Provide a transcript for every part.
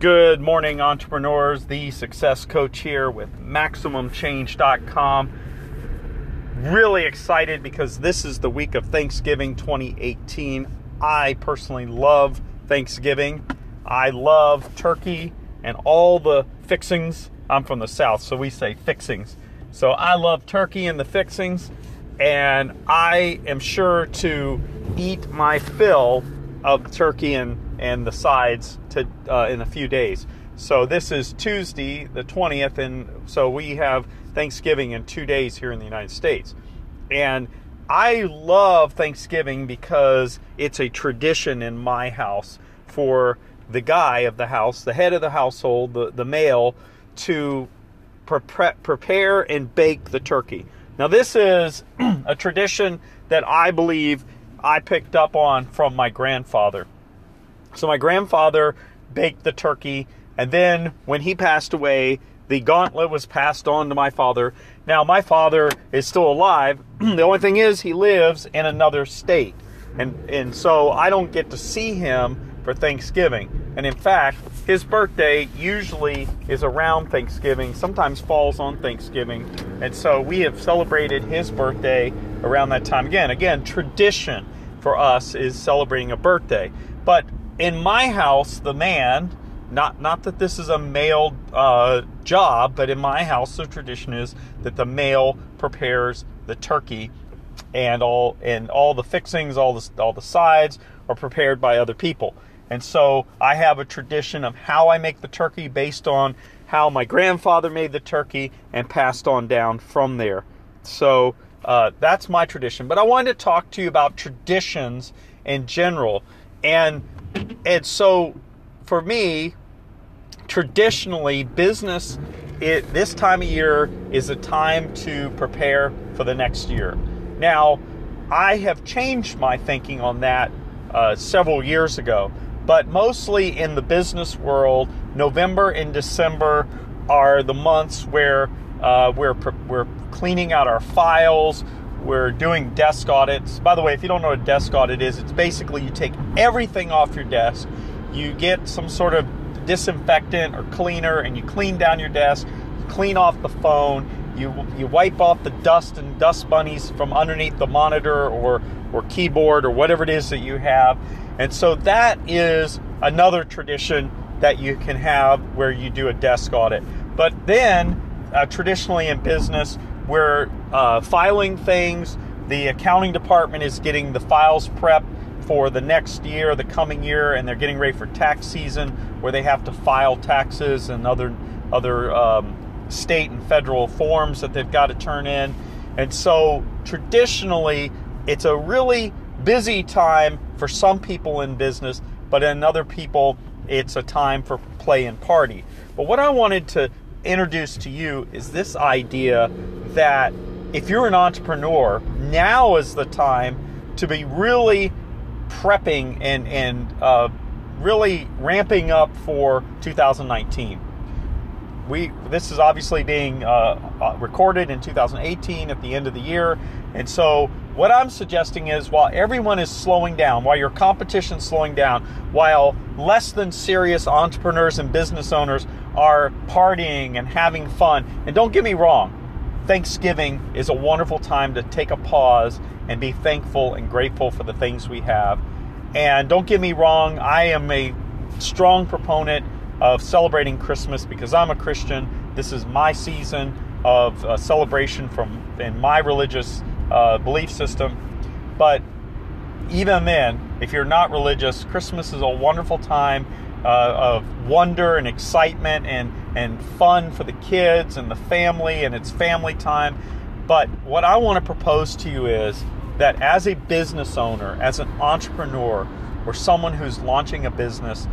Good morning, entrepreneurs. The success coach here with MaximumChange.com. Really excited because this is the week of Thanksgiving 2018. I personally love Thanksgiving. I love turkey and all the fixings. I'm from the South, so we say fixings. So I love turkey and the fixings, and I am sure to eat my fill of turkey and, and the sides to, uh, in a few days. So this is Tuesday, the 20th, and so we have Thanksgiving in two days here in the United States. And I love Thanksgiving because it's a tradition in my house for the guy of the house, the head of the household, the, the male, to pre- prepare and bake the turkey. Now, this is a tradition that I believe I picked up on from my grandfather. So, my grandfather baked the turkey, and then when he passed away, the gauntlet was passed on to my father. Now, my father is still alive. the only thing is, he lives in another state. And, and so I don't get to see him for Thanksgiving. And in fact, his birthday usually is around Thanksgiving, sometimes falls on Thanksgiving. And so we have celebrated his birthday around that time. Again, again, tradition for us is celebrating a birthday. But in my house, the man, not not that this is a male uh, job, but in my house, the tradition is that the male prepares the turkey, and all and all the fixings, all the all the sides are prepared by other people. And so I have a tradition of how I make the turkey based on how my grandfather made the turkey and passed on down from there. So uh, that's my tradition. But I wanted to talk to you about traditions in general. And and so for me, traditionally, business it, this time of year is a time to prepare for the next year. Now, I have changed my thinking on that uh, several years ago but mostly in the business world, November and December are the months where uh, we're we're cleaning out our files. We're doing desk audits. By the way, if you don't know what a desk audit is, it's basically you take everything off your desk, you get some sort of disinfectant or cleaner, and you clean down your desk, clean off the phone, you you wipe off the dust and dust bunnies from underneath the monitor or or keyboard or whatever it is that you have. And so that is another tradition that you can have where you do a desk audit. But then, uh, traditionally in business, we're uh, filing things. The accounting department is getting the files prepped for the next year, the coming year, and they're getting ready for tax season where they have to file taxes and other other um, state and federal forms that they've got to turn in. And so traditionally, it's a really busy time for some people in business, but in other people, it's a time for play and party. But what I wanted to introduce to you is this idea that if you're an entrepreneur, now is the time to be really prepping and, and uh, really ramping up for 2019 we this is obviously being uh, uh, recorded in 2018 at the end of the year, and so what I'm suggesting is while everyone is slowing down, while your competition's slowing down, while less than serious entrepreneurs and business owners are partying and having fun, and don't get me wrong, Thanksgiving is a wonderful time to take a pause and be thankful and grateful for the things we have. And don't get me wrong, I am a strong proponent of celebrating Christmas because I'm a Christian. This is my season of uh, celebration from in my religious uh, belief system. But even then, if you're not religious, Christmas is a wonderful time uh, of wonder and excitement and and fun for the kids and the family, and it's family time. But what I want to propose to you is that as a business owner, as an entrepreneur, or someone who's launching a business,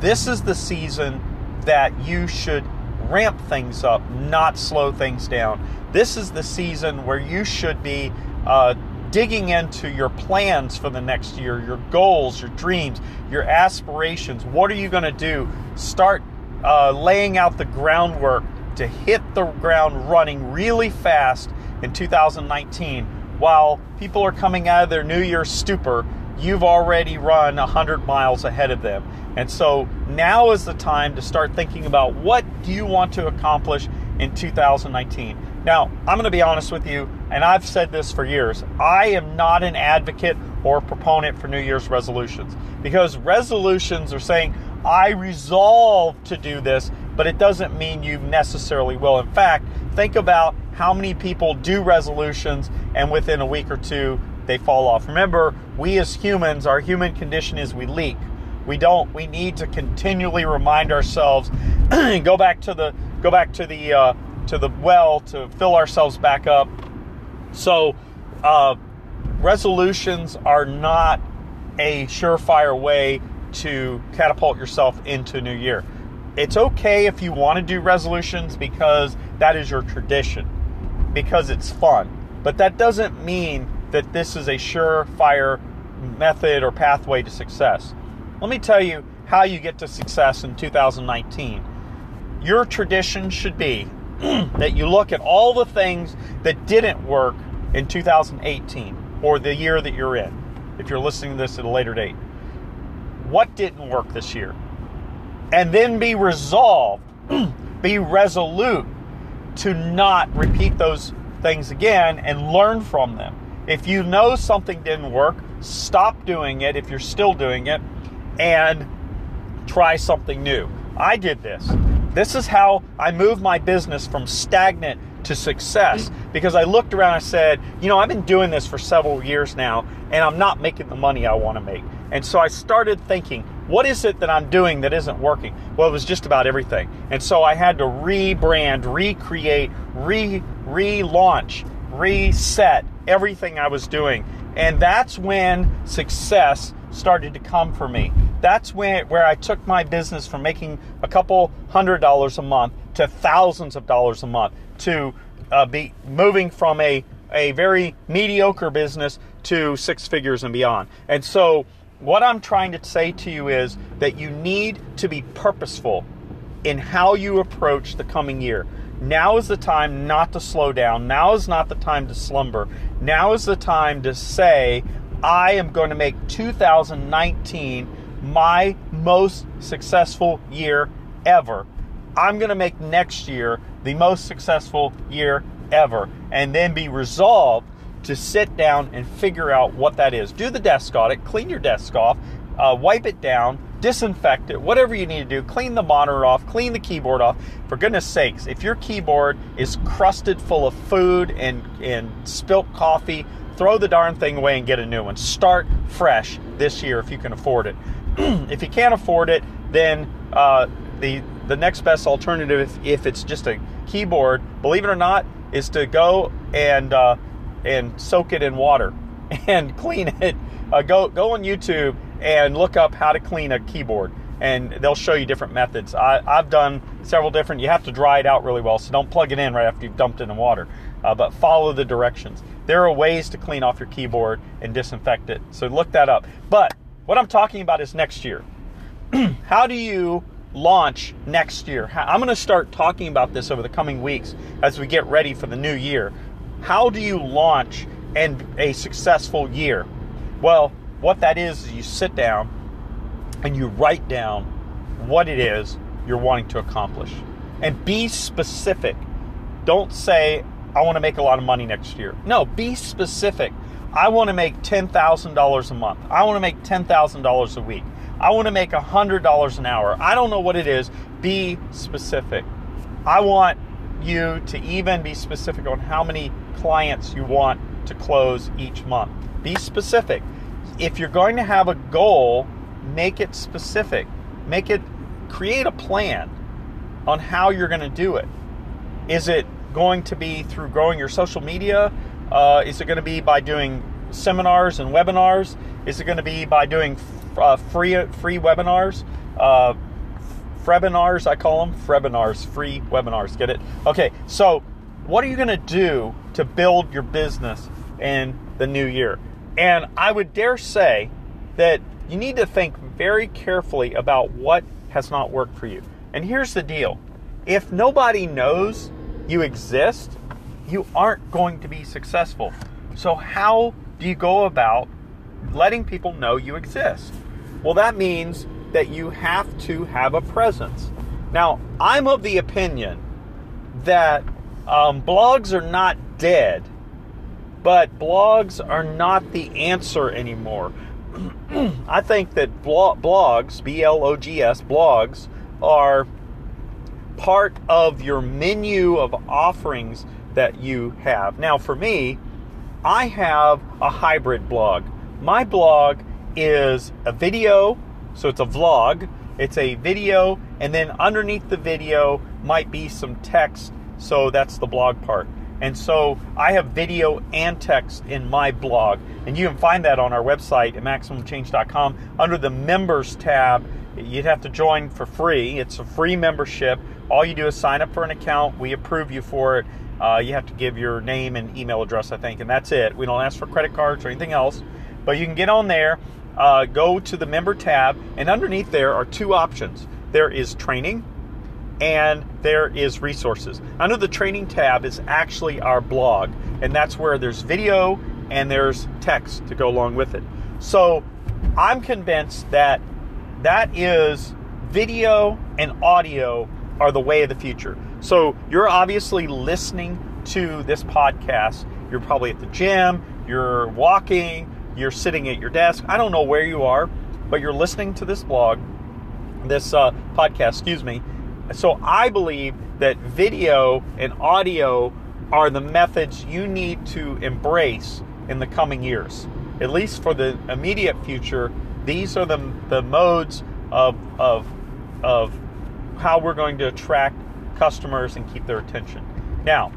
this is the season that you should ramp things up, not slow things down. This is the season where you should be uh, digging into your plans for the next year, your goals, your dreams, your aspirations. What are you going to do? Start uh, laying out the groundwork to hit the ground running really fast in 2019 while people are coming out of their New Year's stupor you've already run 100 miles ahead of them. And so now is the time to start thinking about what do you want to accomplish in 2019. Now, I'm going to be honest with you, and I've said this for years. I am not an advocate or proponent for New Year's resolutions because resolutions are saying, I resolve to do this, but it doesn't mean you necessarily will. In fact, think about how many people do resolutions and within a week or two they fall off. Remember, we as humans, our human condition is we leak. We don't. We need to continually remind ourselves and go back to the go back to the uh, to the well to fill ourselves back up. So, uh, resolutions are not a surefire way to catapult yourself into a new year. It's okay if you want to do resolutions because that is your tradition, because it's fun. But that doesn't mean that this is a surefire method or pathway to success. Let me tell you how you get to success in 2019. Your tradition should be that you look at all the things that didn't work in 2018 or the year that you're in, if you're listening to this at a later date. What didn't work this year? And then be resolved, be resolute to not repeat those things again and learn from them. If you know something didn't work, stop doing it if you're still doing it and try something new. I did this. This is how I moved my business from stagnant to success because I looked around and said, you know, I've been doing this for several years now and I'm not making the money I want to make. And so I started thinking, what is it that I'm doing that isn't working? Well, it was just about everything. And so I had to rebrand, recreate, re relaunch, reset everything I was doing. And that's when success started to come for me. That's when where I took my business from making a couple hundred dollars a month to thousands of dollars a month to uh, be moving from a a very mediocre business to six figures and beyond. And so what I'm trying to say to you is that you need to be purposeful in how you approach the coming year. Now is the time not to slow down. Now is not the time to slumber. Now is the time to say, I am going to make 2019 my most successful year ever. I'm going to make next year the most successful year ever and then be resolved to sit down and figure out what that is. Do the desk audit, clean your desk off, uh, wipe it down, disinfect it, whatever you need to do. Clean the monitor off, clean the keyboard off. For goodness sakes, if your keyboard is crusted full of food and, and spilt coffee, throw the darn thing away and get a new one. Start fresh this year if you can afford it. if you can't afford it, then uh, the the next best alternative, if, if, it's just a keyboard, believe it or not, is to go and uh, and soak it in water and clean it. Uh, go go on YouTube and look up how to clean a keyboard, and they'll show you different methods. I, have done several different. You have to dry it out really well, so don't plug it in right after you've dumped it in water. Uh, but follow the directions. There are ways to clean off your keyboard and disinfect it. So look that up. But what I'm talking about is next year. how do you launch next year? I'm going to start talking about this over the coming weeks as we get ready for the new year. How do you launch and a successful year? Well, what that is is you sit down and you write down what it is you're wanting to accomplish and be specific. Don't say I want to make a lot of money next year. No, be specific. I want to make $10,000 a month. I want to make $10,000 a week. I want to make $100 an hour. I don't know what it is. Be specific. I want you to even be specific on how many clients you want to close each month. Be specific. If you're going to have a goal, make it specific. Make it create a plan on how you're going to do it. Is it going to be through growing your social media? Uh, is it going to be by doing seminars and webinars? Is it going to be by doing uh, free free webinars? Uh, Frebinars, I call them Frebinars, free webinars. Get it? Okay, so what are you going to do to build your business in the new year? And I would dare say that you need to think very carefully about what has not worked for you. And here's the deal if nobody knows you exist, you aren't going to be successful. So, how do you go about letting people know you exist. Well, that means that you have to have a presence. Now, I'm of the opinion that um, blogs are not dead, but blogs are not the answer anymore. I think that blogs, B L O G S, blogs, are part of your menu of offerings that you have. Now, for me, I have a hybrid blog. My blog is a video, so it's a vlog, it's a video, and then underneath the video might be some text, so that's the blog part. And so I have video and text in my blog. And you can find that on our website at MaximumChange.com under the members tab. You'd have to join for free. It's a free membership. All you do is sign up for an account. We approve you for it. Uh, you have to give your name and email address, I think, and that's it. We don't ask for credit cards or anything else. But you can get on there, uh, go to the member tab, and underneath there are two options there is training and there is resources. Under the training tab is actually our blog, and that's where there's video and there's text to go along with it. So I'm convinced that that is video and audio are the way of the future. So you're obviously listening to this podcast. You're probably at the gym, you're walking, you're sitting at your desk. I don't know where you are, but you're listening to this blog, this uh, podcast, excuse me, so I believe that video and audio are the methods you need to embrace in the coming years. At least for the immediate future, these are the, the modes of, of, of how we're going to attract customers and keep their attention. Now,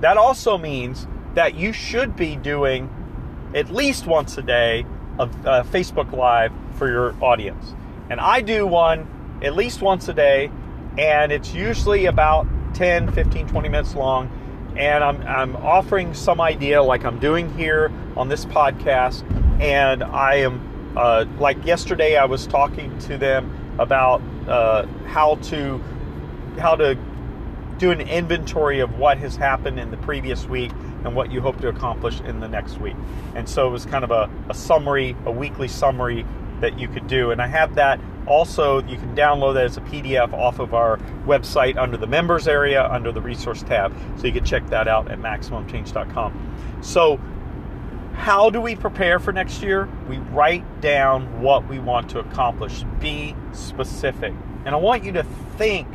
that also means that you should be doing at least once a day of uh, Facebook Live for your audience. And I do one at least once a day and it's usually about 10, 15, 20 minutes long. And I'm, I'm offering some idea, like I'm doing here on this podcast. And I am, uh, like yesterday, I was talking to them about uh, how to how to do an inventory of what has happened in the previous week and what you hope to accomplish in the next week. And so it was kind of a, a summary, a weekly summary that you could do. And I have that also, you can download that as a PDF off of our website under the members area under the resource tab. So you can check that out at MaximumChange.com. So, how do we prepare for next year? We write down what we want to accomplish. Be specific. And I want you to think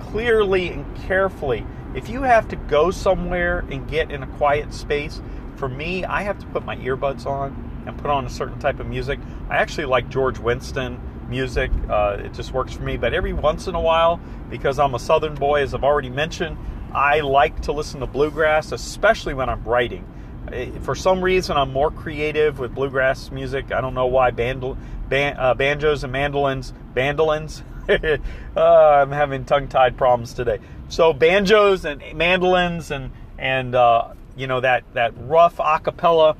clearly and carefully. If you have to go somewhere and get in a quiet space, for me, I have to put my earbuds on and put on a certain type of music. I actually like George Winston music. Uh, it just works for me. But every once in a while, because I'm a Southern boy, as I've already mentioned, I like to listen to bluegrass, especially when I'm writing. For some reason, I'm more creative with bluegrass music. I don't know why. Bandol, ban, uh, banjos and mandolins, bandolins. uh, I'm having tongue-tied problems today. So banjos and mandolins and and uh, you know that that rough acapella.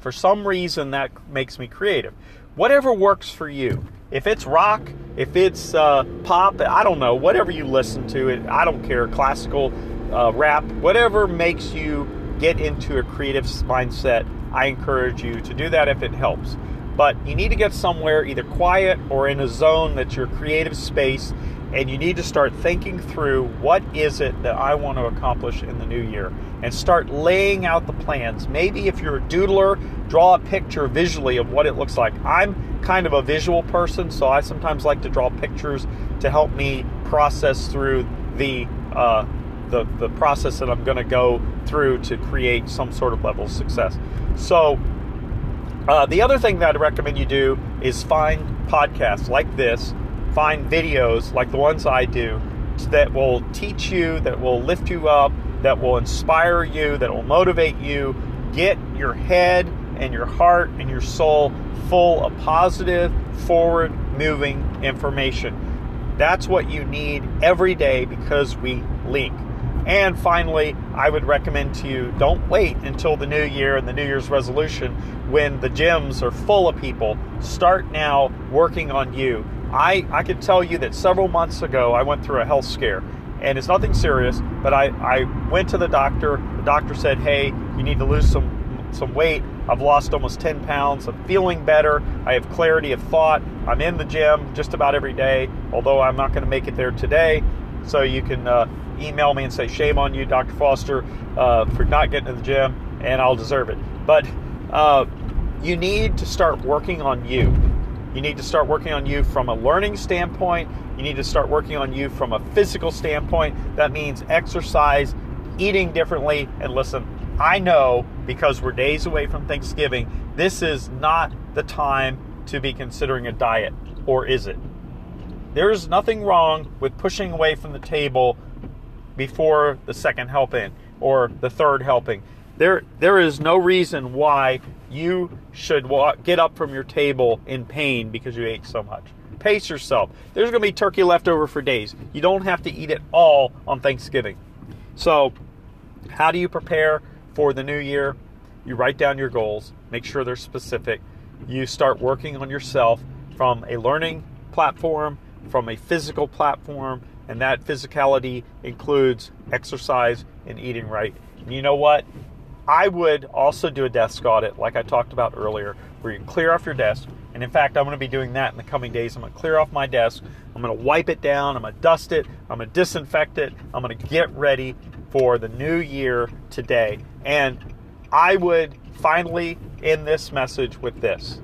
For some reason, that makes me creative. Whatever works for you. If it's rock, if it's uh, pop, I don't know, whatever you listen to, it, I don't care, classical, uh, rap, whatever makes you get into a creative mindset, I encourage you to do that if it helps. But you need to get somewhere either quiet or in a zone that's your creative space, and you need to start thinking through what is it that I want to accomplish in the new year and start laying out the plans. Maybe if you're a doodler, draw a picture visually of what it looks like. I'm kind of a visual person, so I sometimes like to draw pictures to help me process through the uh, the, the process that I'm going to go through to create some sort of level of success. So, uh, the other thing that I'd recommend you do is find podcasts like this, find videos like the ones I do that will teach you, that will lift you up, that will inspire you, that will motivate you. Get your head and your heart and your soul full of positive, forward moving information. That's what you need every day because we leak. And finally, I would recommend to you don't wait until the new year and the New Year's resolution when the gyms are full of people. Start now working on you. I, I can tell you that several months ago I went through a health scare and it's nothing serious, but I, I went to the doctor. The doctor said, hey, you need to lose some some weight. I've lost almost 10 pounds. I'm feeling better. I have clarity of thought. I'm in the gym just about every day, although I'm not going to make it there today. So you can uh, email me and say, Shame on you, Dr. Foster, uh, for not getting to the gym, and I'll deserve it. But uh, you need to start working on you. You need to start working on you from a learning standpoint. You need to start working on you from a physical standpoint. That means exercise, eating differently. And listen, I know because we're days away from Thanksgiving, this is not the time to be considering a diet, or is it? There is nothing wrong with pushing away from the table before the second helping or the third helping. There, there is no reason why you should walk, get up from your table in pain because you ate so much. Pace yourself. There's going to be turkey left over for days. You don't have to eat it all on Thanksgiving. So, how do you prepare for the new year? You write down your goals, make sure they're specific. You start working on yourself from a learning platform, from a physical platform, and that physicality includes exercise and eating right. And you know what? I would also do a desk audit, like I talked about earlier, where you clear off your desk. And in fact, I'm going to be doing that in the coming days. I'm going to clear off my desk. I'm going to wipe it down. I'm going to dust it. I'm going to disinfect it. I'm going to get ready for the new year today. And I would finally end this message with this.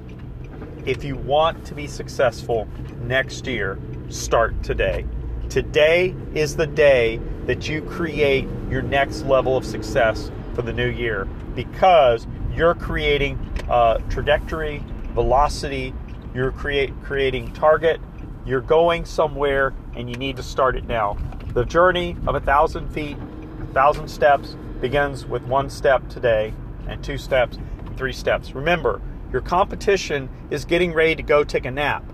If you want to be successful next year, start today. Today is the day that you create your next level of success for the new year because you're creating uh, trajectory, velocity, you're create, creating target, you're going somewhere, and you need to start it now. The journey of a thousand feet, a thousand steps begins with one step today, and two steps, and three steps. Remember, your competition is getting ready to go take a nap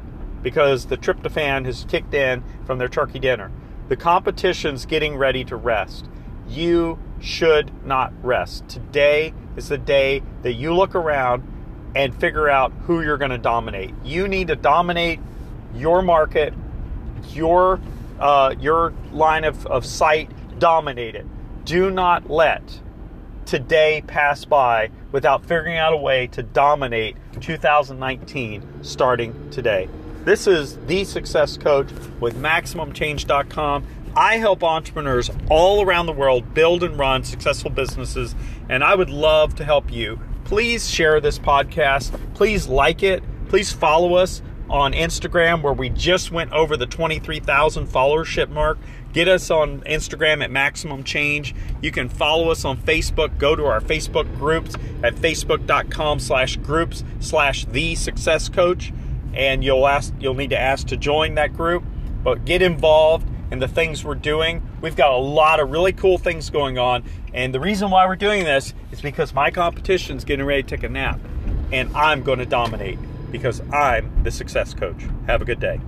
because the tryptophan has kicked in from their turkey dinner. The competition's getting ready to rest. You should not rest. Today is the day that you look around and figure out who you're going to dominate. You need to dominate your market, your uh, your line of, of sight, dominate it. Do not let today pass by without figuring out a way to dominate 2019 starting today. This is the success coach with MaximumChange.com. I help entrepreneurs all around the world build and run successful businesses, and I would love to help you. Please share this podcast. Please like it. Please follow us on Instagram, where we just went over the 23,000 followership mark. Get us on Instagram at Maximum Change. You can follow us on Facebook. Go to our Facebook groups at facebook.com slash groups slash the success coach. And you'll ask you'll need to ask to join that group. But get involved and the things we're doing. We've got a lot of really cool things going on. And the reason why we're doing this is because my competition's getting ready to take a nap. And I'm going to dominate because I'm the success coach. Have a good day.